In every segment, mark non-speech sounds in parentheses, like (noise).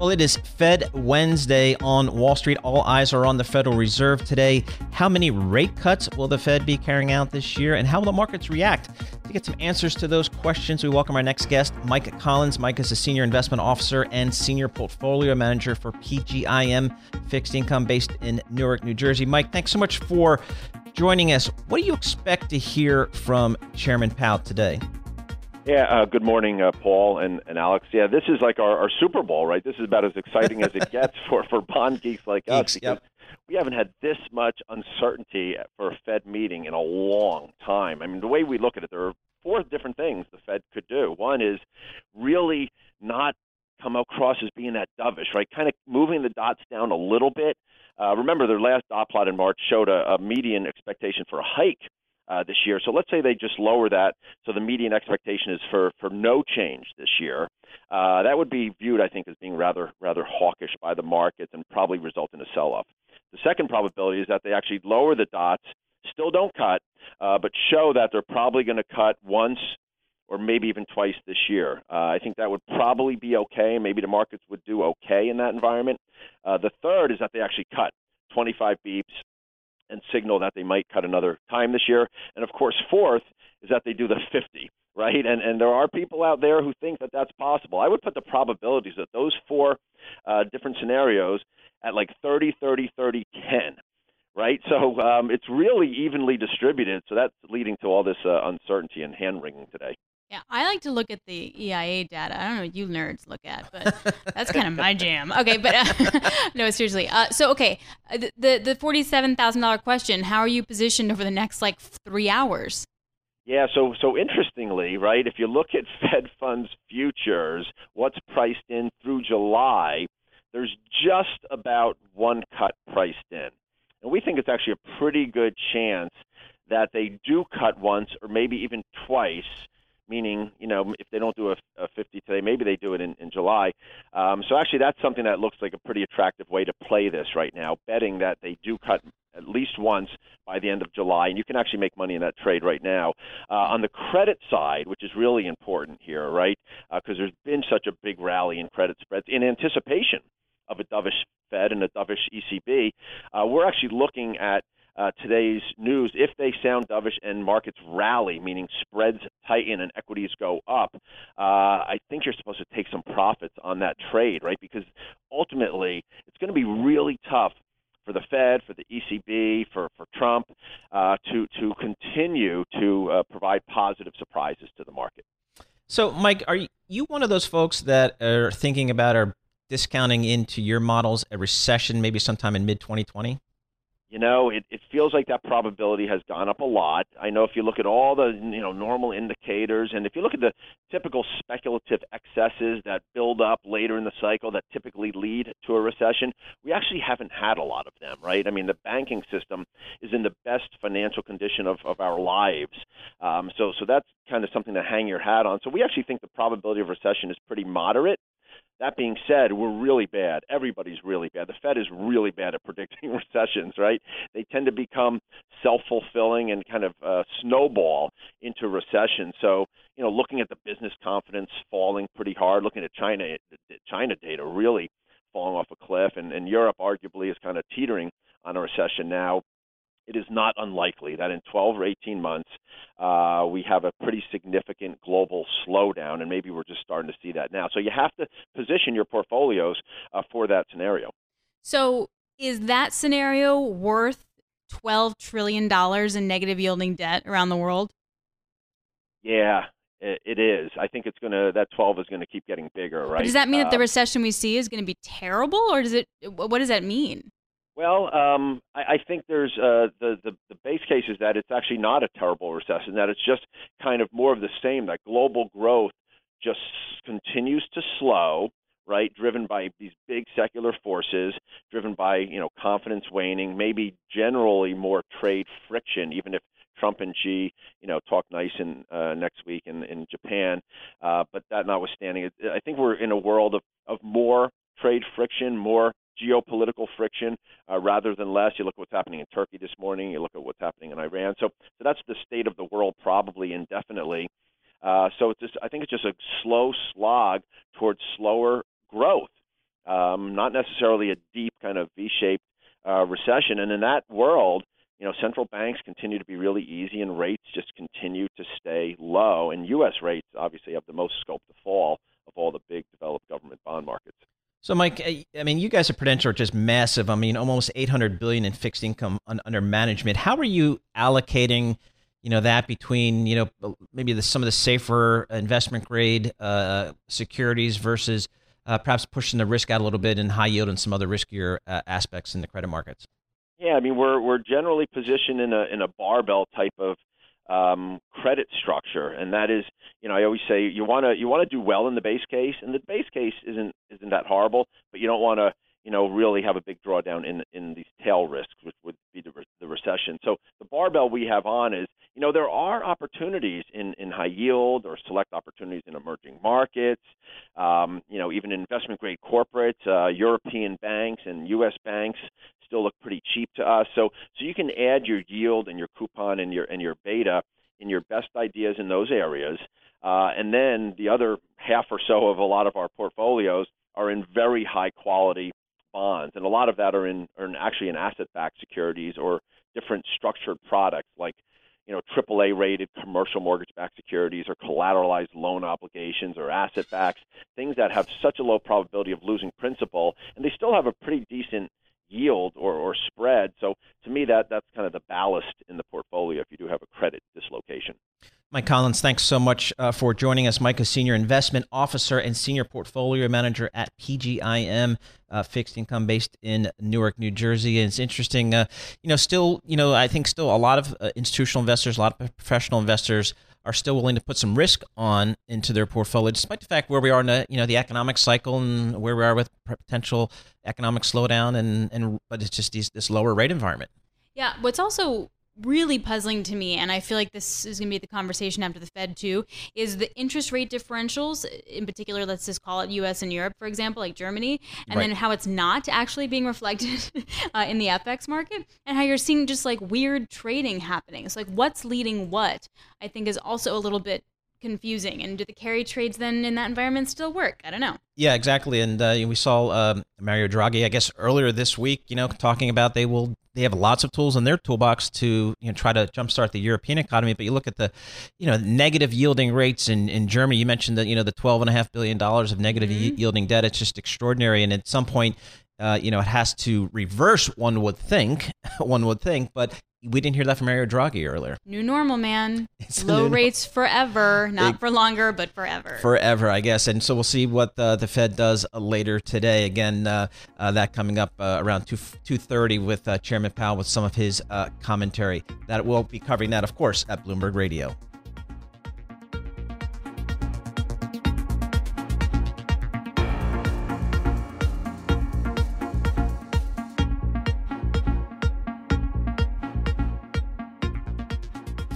Well, it is Fed Wednesday on Wall Street. All eyes are on the Federal Reserve today. How many rate cuts will the Fed be carrying out this year, and how will the markets react? To get some answers to those questions, we welcome our next guest, Mike Collins. Mike is a senior investment officer and senior portfolio manager for PGIM Fixed Income based in Newark, New Jersey. Mike, thanks so much for joining us. What do you expect to hear from Chairman Powell today? Yeah, uh, good morning, uh, Paul and, and Alix. Yeah, this is like our, our Super Bowl, right? This is about as exciting as it (laughs) gets for, for bond geeks like Geeks, us because yep. we haven't had this much uncertainty for a Fed meeting in a long time. I mean, the way we look at it, there are four different things the Fed could do. One is really not come across as being that dovish, right? Kind of moving the dots down a little bit. Uh, remember, their last dot plot in March showed a, a median expectation for a hike uh, this year. So let's say they just lower that. So the median expectation is for for no change this year. Uh, that would be viewed, I think, as being rather rather hawkish by the markets and probably result in a sell-off. The second probability is that they actually lower the dots, still don't cut, uh, but show that they're probably going to cut once or maybe even twice this year. Uh, I think that would probably be okay. Maybe the markets would do okay in that environment. Uh, the third is that they actually cut 25 beeps and signal that they might cut another time this year. And of course, fourth is that they do the 50, right? And and there are people out there who think that that's possible. I would put the probabilities of those four uh, different scenarios at like 30, 30, 30, 10. Right, so um, it's really evenly distributed. So that's leading to all this uh, uncertainty and hand wringing today. Yeah, I like to look at the EIA data. I don't know what you nerds look at, but that's kind of my (laughs) jam. Okay, but uh, (laughs) no, seriously. Uh, so, okay, uh, the the, the forty-seven thousand dollar question: How are you positioned over the next like three hours? Yeah, so so interestingly, right? If you look at (laughs) Fed funds futures, what's priced in through July, there's just about one cut priced in. And we think it's actually a pretty good chance that they do cut once or maybe even twice meaning, you know, if they don't do a, a 50 today, maybe they do it in, in July. Um, so actually, that's something that looks like a pretty attractive way to play this right now, betting that they do cut at least once by the end of July, and you can actually make money in that trade right now. Uh, on the credit side, which is really important here, right, because uh, there's been such a big rally in credit spreads in anticipation of a dovish Fed and a dovish ECB, uh, we're actually looking at uh, today's news, if they sound dovish and markets rally, meaning spreads tighten and equities go up, uh, I think you're supposed to take some profits on that trade, right? Because ultimately, it's going to be really tough for the Fed, for the ECB, for for Trump uh, to to continue to uh, provide positive surprises to the market. So, Mike, are you one of those folks that are thinking about or discounting into your models a recession maybe sometime in mid 2020? You know, it, it feels like that probability has gone up a lot. I know if you look at all the you know normal indicators, and if you look at the typical speculative excesses that build up later in the cycle that typically lead to a recession, we actually haven't had a lot of them, right? I mean, the banking system is in the best financial condition of, of our lives, um, so so that's kind of something to hang your hat on. So we actually think the probability of recession is pretty moderate. That being said, we're really bad. Everybody's really bad. The Fed is really bad at predicting (laughs) recessions, right? They tend to become self fulfilling and kind of uh, snowball into recession. So, you know, looking at the business confidence falling pretty hard, looking at China, China data really falling off a cliff, and, and Europe arguably is kind of teetering on a recession now it is not unlikely that in 12 or 18 months uh, we have a pretty significant global slowdown, and maybe we're just starting to see that now. So you have to position your portfolios uh, for that scenario. So is that scenario worth $12 trillion in negative yielding debt around the world? Yeah, it is. I think it's going to that 12 is going to keep getting bigger, right? But does that mean uh, that the um, recession we see is going to be terrible, or does it? What does that mean? Well, um, I, I think there's uh, the, the the base case is that it's actually not a terrible recession. That it's just kind of more of the same. That global growth just continues to slow, right? Driven by these big secular forces, driven by you know confidence waning, maybe generally more trade friction, even if Trump and Xi, you know, talk nice in uh, next week in in Japan. Uh, but that notwithstanding, I think we're in a world of of more trade friction, more geopolitical friction uh, rather than less. You look at what's happening in Turkey this morning. You look at what's happening in Iran. So, so that's the state of the world probably indefinitely. Uh, so it's just, I think it's just a slow slog towards slower growth, um, not necessarily a deep kind of V-shaped uh, recession. And in that world, you know, central banks continue to be really easy, and rates just continue to stay low. And U.S. rates obviously have the most scope to fall of all the big developed government bond markets. So, Mike, I mean, you guys at Prudential are just massive. I mean, almost 800 billion in fixed income under management. How are you allocating, you know, that between, you know, maybe the, some of the safer investment grade uh, securities versus uh, perhaps pushing the risk out a little bit in high yield and some other riskier uh, aspects in the credit markets? Yeah, I mean, we're we're generally positioned in a in a barbell type of um, credit structure, and that is, you know, I always say you want to you want to do well in the base case, and the base case isn't isn't that horrible, but you don't want to, you know, really have a big drawdown in in these tail risks, which would be the, the recession. So barbell we have on is, you know, there are opportunities in in high yield or select opportunities in emerging markets, um, you know, even investment grade corporates, uh, European banks and U.S. banks still look pretty cheap to us. So so you can add your yield and your coupon and your and your beta in your best ideas in those areas. Uh, and then the other half or so of a lot of our portfolios are in very high quality bonds, and a lot of that are in, are in actually in asset-backed securities or different structured products like you know AAA rated commercial mortgage-backed securities or collateralized loan obligations or asset backs, things that have such a low probability of losing principal, and they still have a pretty decent yield or, or spread. So to me, that that's kind of the ballast in the portfolio if you do have a credit dislocation. Mike Collins, thanks so much uh, for joining us. Mike is Senior Investment Officer and Senior Portfolio Manager at PGIM, uh, fixed income based in Newark, New Jersey. And it's interesting, uh, you know, still, you know, I think still a lot of uh, institutional investors, a lot of professional investors are still willing to put some risk on into their portfolio, despite the fact where we are in the you know the economic cycle and where we are with potential economic slowdown and and but it's just these, this lower rate environment. Yeah, what's also really puzzling to me, and I feel like this is going to be the conversation after the Fed too, is the interest rate differentials. In particular, let's just call it U.S. and Europe, for example, like Germany, and right. then how it's not actually being reflected (laughs) uh, in the FX market, and how you're seeing just like weird trading happening. It's like what's leading what. I think is also a little bit confusing. And do the carry trades then in that environment still work? I don't know. Yeah, exactly. And uh, we saw um, Mario Draghi, I guess, earlier this week, you know, talking about they will they have lots of tools in their toolbox to you know try to jumpstart the European economy. But you look at the you know negative yielding rates in, in Germany. You mentioned that you know the twelve and a half billion dollars of negative mm-hmm. yielding debt. It's just extraordinary. And at some point, uh, you know, it has to reverse. One would think, (laughs) one would think, but we didn't hear that from Mario Draghi earlier. New normal, man. (laughs) It's Low rates forever, not for longer, but forever. Forever, I guess. And so we'll see what the, the Fed does later today. Again, uh, uh, that coming up uh, around two two thirty with uh, Chairman Powell with some of his uh, commentary. That we'll be covering that, of course, at Bloomberg Radio.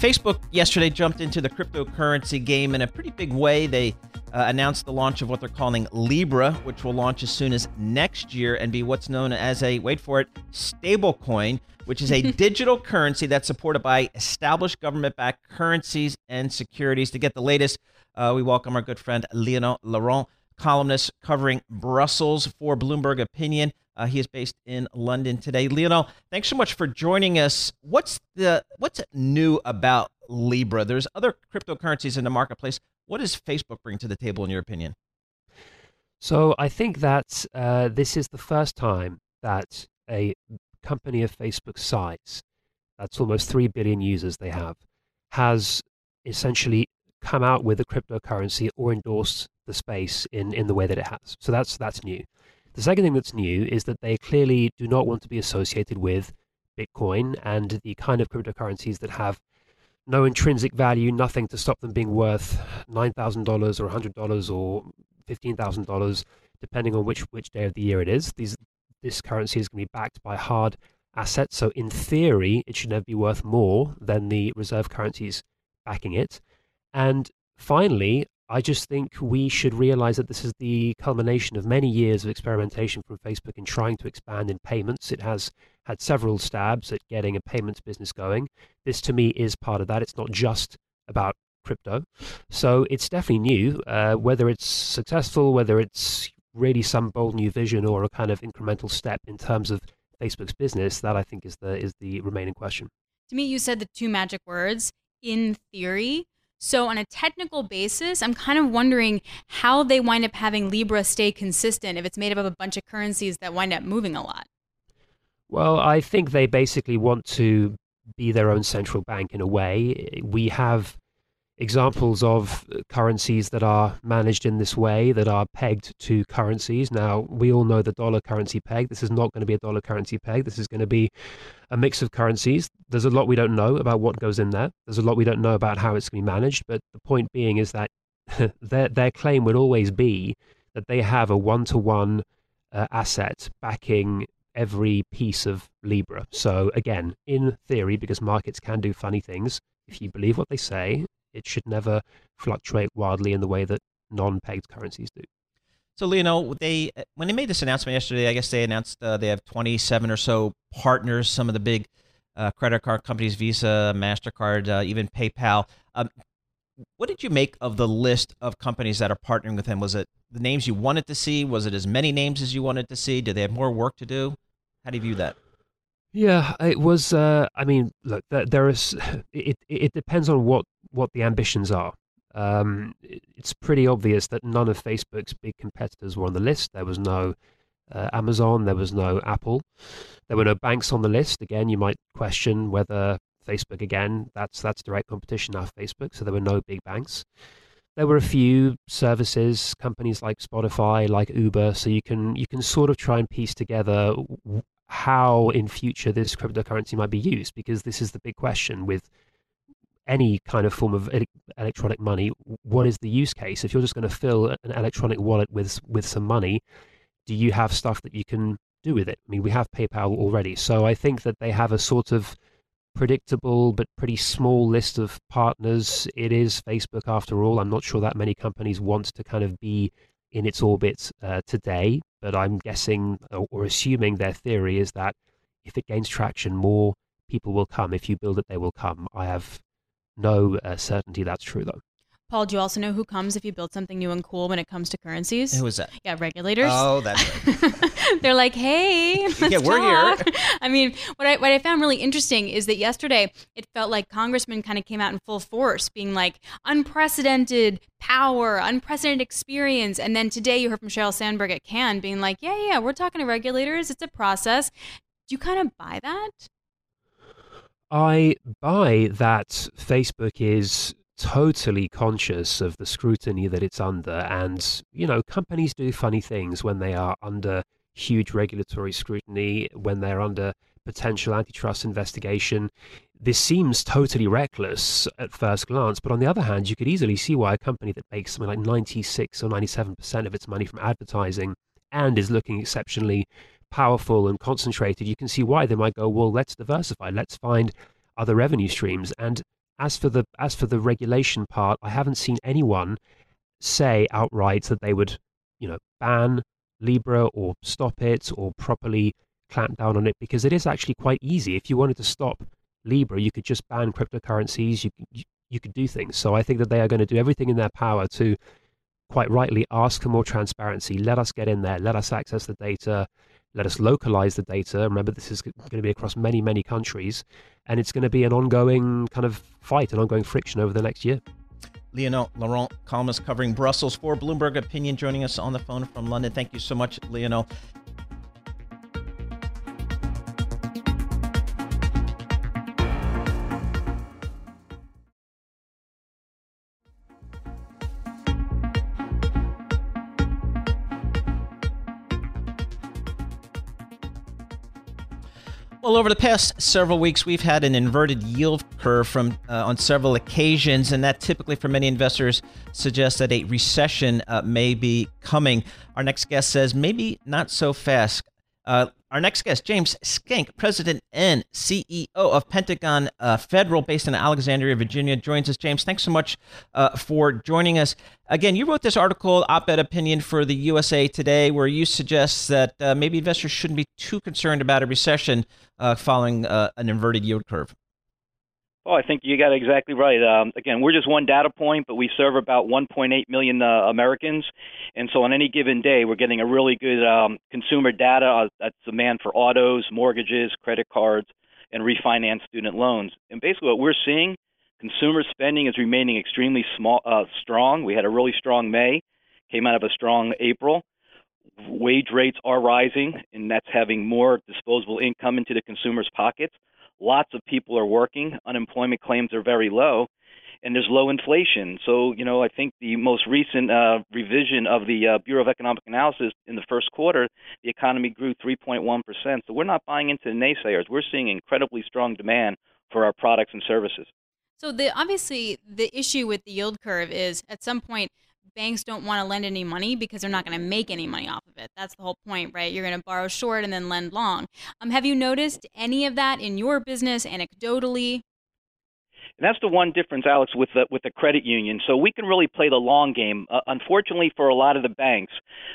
Facebook yesterday jumped into the cryptocurrency game in a pretty big way. They uh, announced the launch of what they're calling Libra, which will launch as soon as next year and be what's known as a, wait for it, stablecoin, which is a (laughs) digital currency that's supported by established government backed currencies and securities. To get the latest, uh, we welcome our good friend Lionel Laurent, columnist covering Brussels for Bloomberg Opinion. Uh, he is based in London today. Lionel, thanks so much for joining us. What's the what's new about Libra? There's other cryptocurrencies in the marketplace. What does Facebook bring to the table, in your opinion? So I think that uh, this is the first time that a company of Facebook's size, that's almost three billion users they have, has essentially come out with a cryptocurrency or endorsed the space in, in the way that it has. So that's that's new. The second thing that's new is that they clearly do not want to be associated with Bitcoin and the kind of cryptocurrencies that have no intrinsic value, nothing to stop them being worth $9,000 or $100 or $15,000, depending on which, which day of the year it is. These, this currency is going to be backed by hard assets, So, in theory, it should never be worth more than the reserve currencies backing it. And finally, I just think we should realize that this is the culmination of many years of experimentation from Facebook in trying to expand in payments. It has had several stabs at getting a payments business going. This, to me, is part of that. It's not just about crypto. So it's definitely new. Uh, whether it's successful, whether it's really some bold new vision or a kind of incremental step in terms of Facebook's business, that I think is the is the remaining question. To me, you said the two magic words in theory. So, on a technical basis, I'm kind of wondering how they wind up having Libra stay consistent if it's made up of a bunch of currencies that wind up moving a lot. Well, I think they basically want to be their own central bank in a way. We have examples of currencies that are managed in this way that are pegged to currencies. Now, we all know the dollar currency peg. This is not going to be a dollar currency peg. This is going to be a mix of currencies. There's a lot we don't know about what goes in there. There's a lot we don't know about how it's going to be managed. But the point being is that (laughs) their, their claim would always be that they have a one to one asset backing every piece of Libra. So, again, in theory, because markets can do funny things, if you believe what they say, it should never fluctuate wildly in the way that non-pegged currencies do. So, Lionel, they when they made this announcement yesterday, I guess they announced uh, they have 27 or so partners. Some of the big uh, credit card companies, Visa, Mastercard, uh, even PayPal. Um, what did you make of the list of companies that are partnering with him? Was it the names you wanted to see? Was it as many names as you wanted to see? Do they have more work to do? How do you view that? Yeah, it was. Uh, I mean, look, there, there is. (laughs) It it depends on what what the ambitions are. Um, it's pretty obvious that none of Facebook's big competitors were on the list. There was no uh, Amazon, there was no Apple, there were no banks on the list. Again, you might question whether Facebook again that's that's direct competition now Facebook. So there were no big banks. There were a few services, companies like Spotify, like Uber. So you can you can sort of try and piece together how in future this cryptocurrency might be used because this is the big question with any kind of form of electronic money, what is the use case? If you're just going to fill an electronic wallet with with some money, do you have stuff that you can do with it? I mean, we have PayPal already, so I think that they have a sort of predictable but pretty small list of partners. It is Facebook after all. I'm not sure that many companies want to kind of be in its orbit uh, today, but I'm guessing or assuming their theory is that if it gains traction, more people will come. If you build it, they will come. I have no uh, certainty that's true, though. Paul, do you also know who comes if you build something new and cool when it comes to currencies? Who is that? Yeah, regulators. Oh, that's right. (laughs) They're like, hey, (laughs) yeah, we're talk. here. (laughs) I mean, what I what I found really interesting is that yesterday it felt like congressmen kind of came out in full force, being like unprecedented power, unprecedented experience, and then today you heard from Sheryl Sandberg at Cannes being like, yeah, yeah, we're talking to regulators. It's a process. Do you kind of buy that? I buy that Facebook is totally conscious of the scrutiny that it's under. And, you know, companies do funny things when they are under huge regulatory scrutiny, when they're under potential antitrust investigation. This seems totally reckless at first glance, but on the other hand, you could easily see why a company that makes something like 96 or 97% of its money from advertising and is looking exceptionally powerful and concentrated, you can see why they might go, well, let's diversify, let's find other revenue streams. And as for the as for the regulation part, I haven't seen anyone say outright that they would, you know, ban Libra or stop it or properly clamp down on it because it is actually quite easy. If you wanted to stop Libra, you could just ban cryptocurrencies. You you, you could do things. So I think that they are going to do everything in their power to quite rightly ask for more transparency. Let us get in there. Let us access the data. Let us localize the data. Remember, this is going to be across many, many countries, and it's going to be an ongoing kind of fight, an ongoing friction over the next year. Lionel Laurent, columnist covering Brussels for Bloomberg Opinion, joining us on the phone from London. Thank you so much, Lionel. Well, over the past several weeks, we've had an inverted yield curve from uh, on several occasions, and that typically, for many investors, suggests that a recession uh, may be coming. Our next guest says maybe not so fast. Uh, our next guest, James Schenck, President and CEO of Pentagon uh, Federal, based in Alexandria, Virginia, joins us. James, thanks so much uh, for joining us. Again, you wrote this article, op ed opinion for the USA Today, where you suggest that uh, maybe investors shouldn't be too concerned about a recession uh, following uh, an inverted yield curve. Oh, I think you got it exactly right. Um, again, we're just one data point, but we serve about 1.8 million uh, Americans, and so on any given day, we're getting a really good um, consumer data uh, that's demand for autos, mortgages, credit cards, and refinance student loans. And basically, what we're seeing, consumer spending is remaining extremely small, uh, strong. We had a really strong May, came out of a strong April. Wage rates are rising, and that's having more disposable income into the consumer's pockets. Lots of people are working. Unemployment claims are very low, and there's low inflation. So, you know, I think the most recent uh, revision of the uh, Bureau of Economic Analysis in the first quarter, the economy grew 3.1%. So we're not buying into the naysayers. We're seeing incredibly strong demand for our products and services. So the obviously the issue with the yield curve is at some point banks don't want to lend any money because they're not going to make any money off of it. That's the whole point, right? You're going to borrow short and then lend long. Um, have you noticed any of that in your business anecdotally? And that's the one difference, Alix, with the with the credit union. So we can really play the long game. Uh, unfortunately, for a lot of the banks,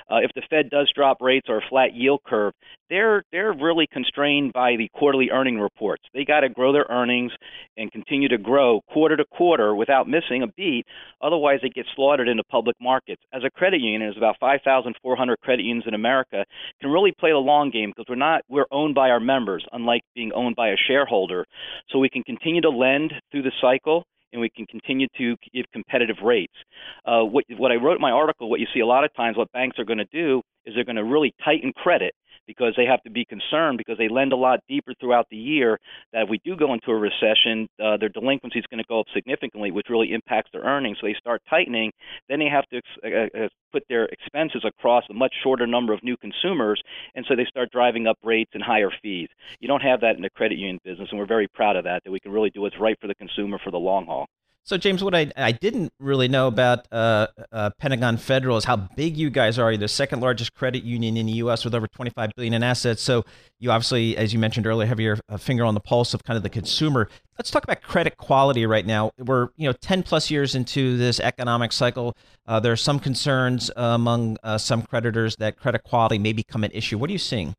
uh, if the Fed does drop rates or a flat yield curve, they're they're really constrained by the quarterly earning reports. They got to grow their earnings and continue to grow quarter to quarter without missing a beat. Otherwise, they get slaughtered in the public markets. As a credit union, there's about 5,400 credit unions in America. Can really play the long game because we're not we're owned by our members, unlike being owned by a shareholder. So we can continue to lend through the cycle and we can continue to give competitive rates. Uh, what, what I wrote in my article, what you see a lot of times, what banks are going to do is they're going to really tighten credit because they have to be concerned because they lend a lot deeper throughout the year that if we do go into a recession, uh, their delinquency is going to go up significantly, which really impacts their earnings. So they start tightening. Then they have to uh, uh, put their expenses across a much shorter number of new consumers, and so they start driving up rates and higher fees. You don't have that in the credit union business, and we're very proud of that, that we can really do what's right for the consumer for the long haul. So, James, what I, I didn't really know about uh, uh, Pentagon Federal is how big you guys are. You're the second largest credit union in the U.S. with over 25 billion in assets. So, you obviously, as you mentioned earlier, have your uh, finger on the pulse of kind of the consumer. Let's talk about credit quality right now. We're you know 10 plus years into this economic cycle. Uh, there are some concerns among uh, some creditors that credit quality may become an issue. What are you seeing?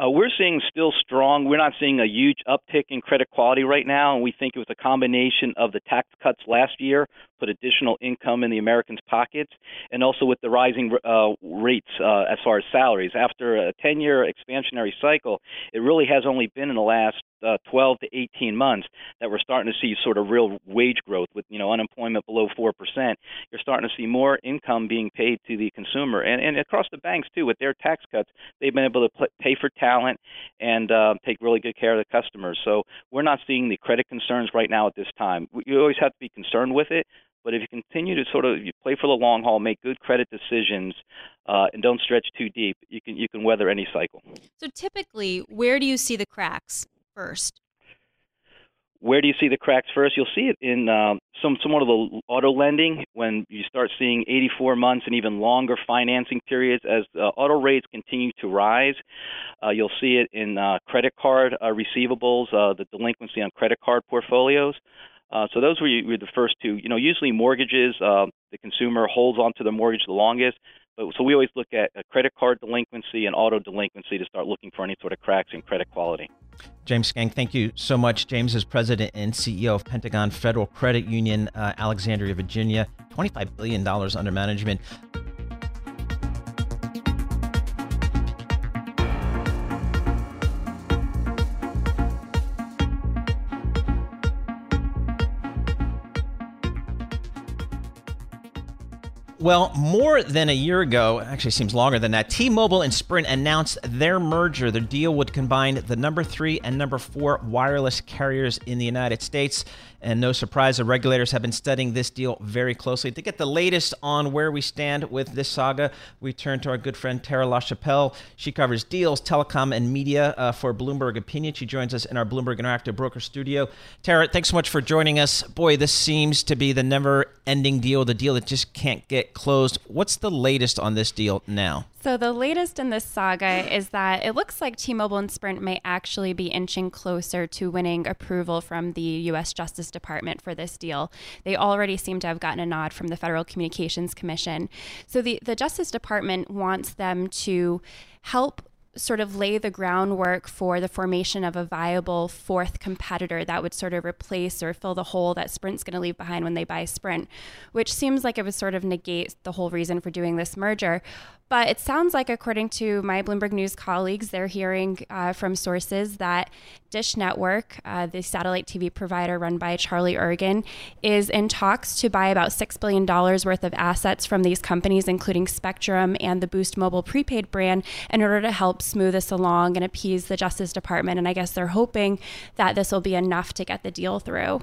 Uh, we're seeing still strong. We're not seeing a huge uptick in credit quality right now, and we think it was a combination of the tax cuts last year put additional income in the Americans' pockets, and also with the rising uh, rates uh, as far as salaries. After a 10-year expansionary cycle, it really has only been in the last uh, 12 to 18 months that we're starting to see sort of real wage growth with you know unemployment below four percent. You're starting to see more income being paid to the consumer, and and across the banks too with their tax cuts, they've been able to pay for talent and uh, take really good care of the customers. So we're not seeing the credit concerns right now at this time. You always have to be concerned with it, but if you continue to sort of you play for the long haul, make good credit decisions, uh, and don't stretch too deep, you can you can weather any cycle. So typically, where do you see the cracks first? Where do you see the cracks first? You'll see it in um, some somewhat of the auto lending when you start seeing 84 months and even longer financing periods as uh, auto rates continue to rise. Uh, you'll see it in uh, credit card uh, receivables, uh, the delinquency on credit card portfolios. Uh, so those were, were, the first two. You know, usually mortgages, uh, the consumer holds onto the mortgage the longest. But, so we always look at credit card delinquency and auto delinquency to start looking for any sort of cracks in credit quality. James Schenck, thank you so much. James is president and CEO of Pentagon Federal Credit Union, uh, Alexandria, Virginia. $25 billion under management. Well, more than a year ago, actually seems longer than that, T Mobile and Sprint announced their merger. The deal would combine the number three and number four wireless carriers in the United States. And no surprise, the regulators have been studying this deal very closely. To get the latest on where we stand with this saga, we turn to our good friend Tara Lachapelle. She covers deals, telecom, and media uh, for Bloomberg Opinion. She joins us in our Bloomberg Interactive Broker studio. Tara, thanks so much for joining us. Boy, this seems to be the never ending deal, the deal that just can't get closed. What's the latest on this deal now? So, the latest in this saga is that it looks like T Mobile and Sprint may actually be inching closer to winning approval from the U.S. Justice Department for this deal. They already seem to have gotten a nod from the Federal Communications Commission. So, the, the Justice Department wants them to help sort of lay the groundwork for the formation of a viable fourth competitor that would sort of replace or fill the hole that Sprint's going to leave behind when they buy Sprint, which seems like it would sort of negate the whole reason for doing this merger. But it sounds like, according to my Bloomberg News colleagues, they're hearing uh, from sources that Dish Network, uh, the satellite TV provider run by Charlie Ergen, is in talks to buy about $6 billion worth of assets from these companies, including Spectrum and the Boost Mobile prepaid brand, in order to help smooth this along and appease the Justice Department. And I guess they're hoping that this will be enough to get the deal through.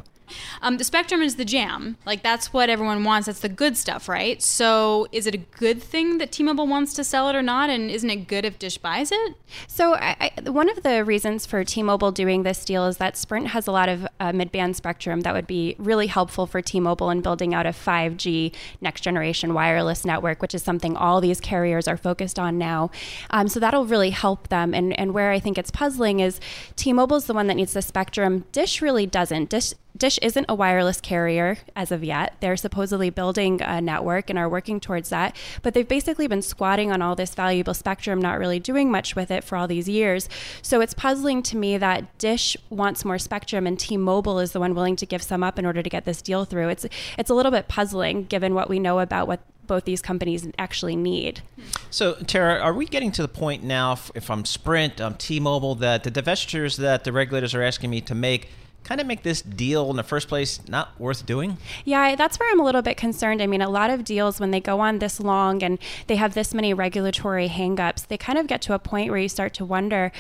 Um, the Spectrum is the jam. Like that's what everyone wants. That's the good stuff, right? So is it a good thing that T-Mobile wants to sell it or not? And isn't it good if Dish buys it? So I, I, one of the reasons for T-Mobile doing this deal is that Sprint has a lot of uh, mid-band spectrum that would be really helpful for T-Mobile in building out a 5G next generation wireless network, which is something all these carriers are focused on now. Um, so that'll really help them. And and where I think it's puzzling is T-Mobile is the one that needs the spectrum. Dish really doesn't. Dish Dish isn't a wireless carrier as of yet. They're supposedly building a network and are working towards that, but they've basically been squatting on all this valuable spectrum, not really doing much with it for all these years. So it's puzzling to me that Dish wants more spectrum and T-Mobile is the one willing to give some up in order to get this deal through. It's it's a little bit puzzling given what we know about what both these companies actually need. So, Tara, are we getting to the point now, if, I'm Sprint, I'm T-Mobile, that the divestitures that the regulators are asking me to make kind of make this deal in the first place not worth doing? Yeah, that's where I'm a little bit concerned. I mean, a lot of deals, when they go on this long and they have this many regulatory hangups, they kind of get to a point where you start to wonder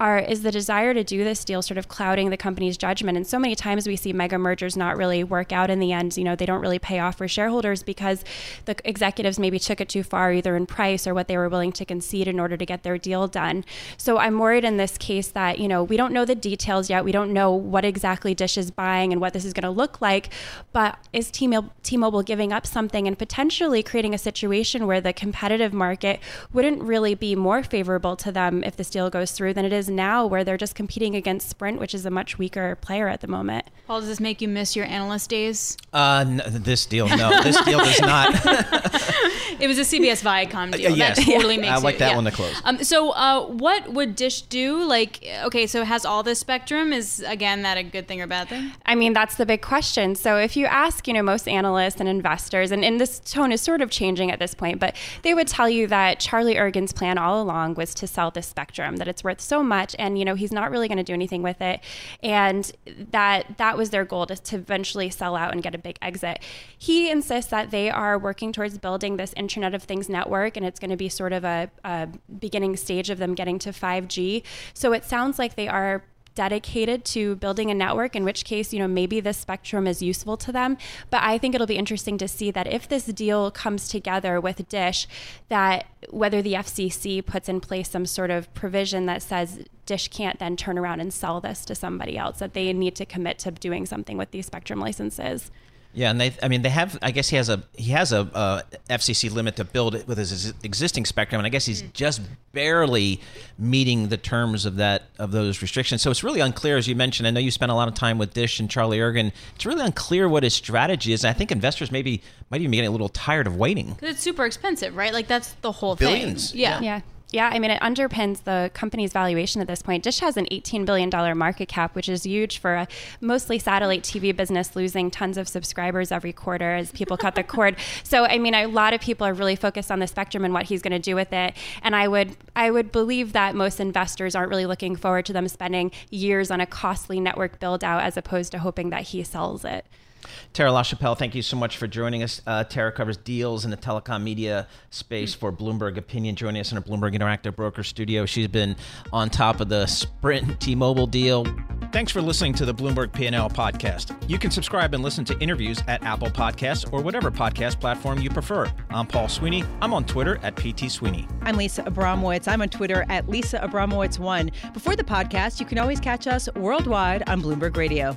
are, is the desire to do this deal sort of clouding the company's judgment? And so many times we see mega mergers not really work out in the end. You know, they don't really pay off for shareholders because the executives maybe took it too far, either in price or what they were willing to concede in order to get their deal done. So I'm worried in this case that, you know, we don't know the details yet. We don't know what exactly exactly Dish is buying and what this is going to look like. But is T-Mobile giving up something and potentially creating a situation where the competitive market wouldn't really be more favorable to them if this deal goes through than it is now, where they're just competing against Sprint, which is a much weaker player at the moment. Paul, does this make you miss your analyst days? Uh, no, this deal, no, this deal does not. (laughs) it was a CBS Viacom deal. Uh, yes. That totally makes I like it, that yeah. one to close. Um, so, uh, what would Dish do? Like, okay, so it has all this spectrum? Is again that a good thing or bad thing? I mean, that's the big question. So, if you ask, you know, most analysts and investors, and, and this tone is sort of changing at this point, but they would tell you that Charlie Ergen's plan all along was to sell this spectrum, that it's worth so much, and you know, he's not really going to do anything with it, and that that was their goal, to, to eventually sell out and get a big exit. He insists that they are working towards building this Internet of Things network, and it's going to be sort of a, a beginning stage of them getting to 5G. So it sounds like they are dedicated to building a network, in which case, you know, maybe this spectrum is useful to them. But I think it'll be interesting to see that if this deal comes together with Dish, that whether the FCC puts in place some sort of provision that says Dish can't then turn around and sell this to somebody else, that they need to commit to doing something with these spectrum licenses. Yeah, and they, I mean, they have. I guess he has a he has a, a FCC limit to build it with his existing spectrum, and I guess he's mm. just barely meeting the terms of that of those restrictions. So it's really unclear, as you mentioned. I know you spent a lot of time with Dish and Charlie Ergen. It's really unclear what his strategy is. And I think investors maybe might even be getting a little tired of waiting because it's super expensive, right? Like that's the whole Billions. thing. Yeah. yeah. Yeah, I mean, it underpins the company's valuation at this point. Dish has an $18 billion market cap, which is huge for a mostly satellite TV business losing tons of subscribers every quarter as people cut the (laughs) cord. So, I mean, a lot of people are really focused on the spectrum and what he's going to do with it. And I would, I would believe that most investors aren't really looking forward to them spending years on a costly network build out as opposed to hoping that he sells it. Tara Lachapelle, thank you so much for joining us. Uh, Tara covers deals in the telecom media space for Bloomberg Opinion, joining us in our Bloomberg Interactive Broker Studio. She's been on top of the Sprint T-Mobile deal. Thanks for listening to the Bloomberg P&L podcast. You can subscribe and listen to interviews at Apple Podcasts or whatever podcast platform you prefer. I'm Paul Sweeney. I'm on Twitter at PT Sweeney. I'm Lisa Abramowicz. I'm on Twitter at Lisa Abramowicz1. Before the podcast, you can always catch us worldwide on Bloomberg Radio.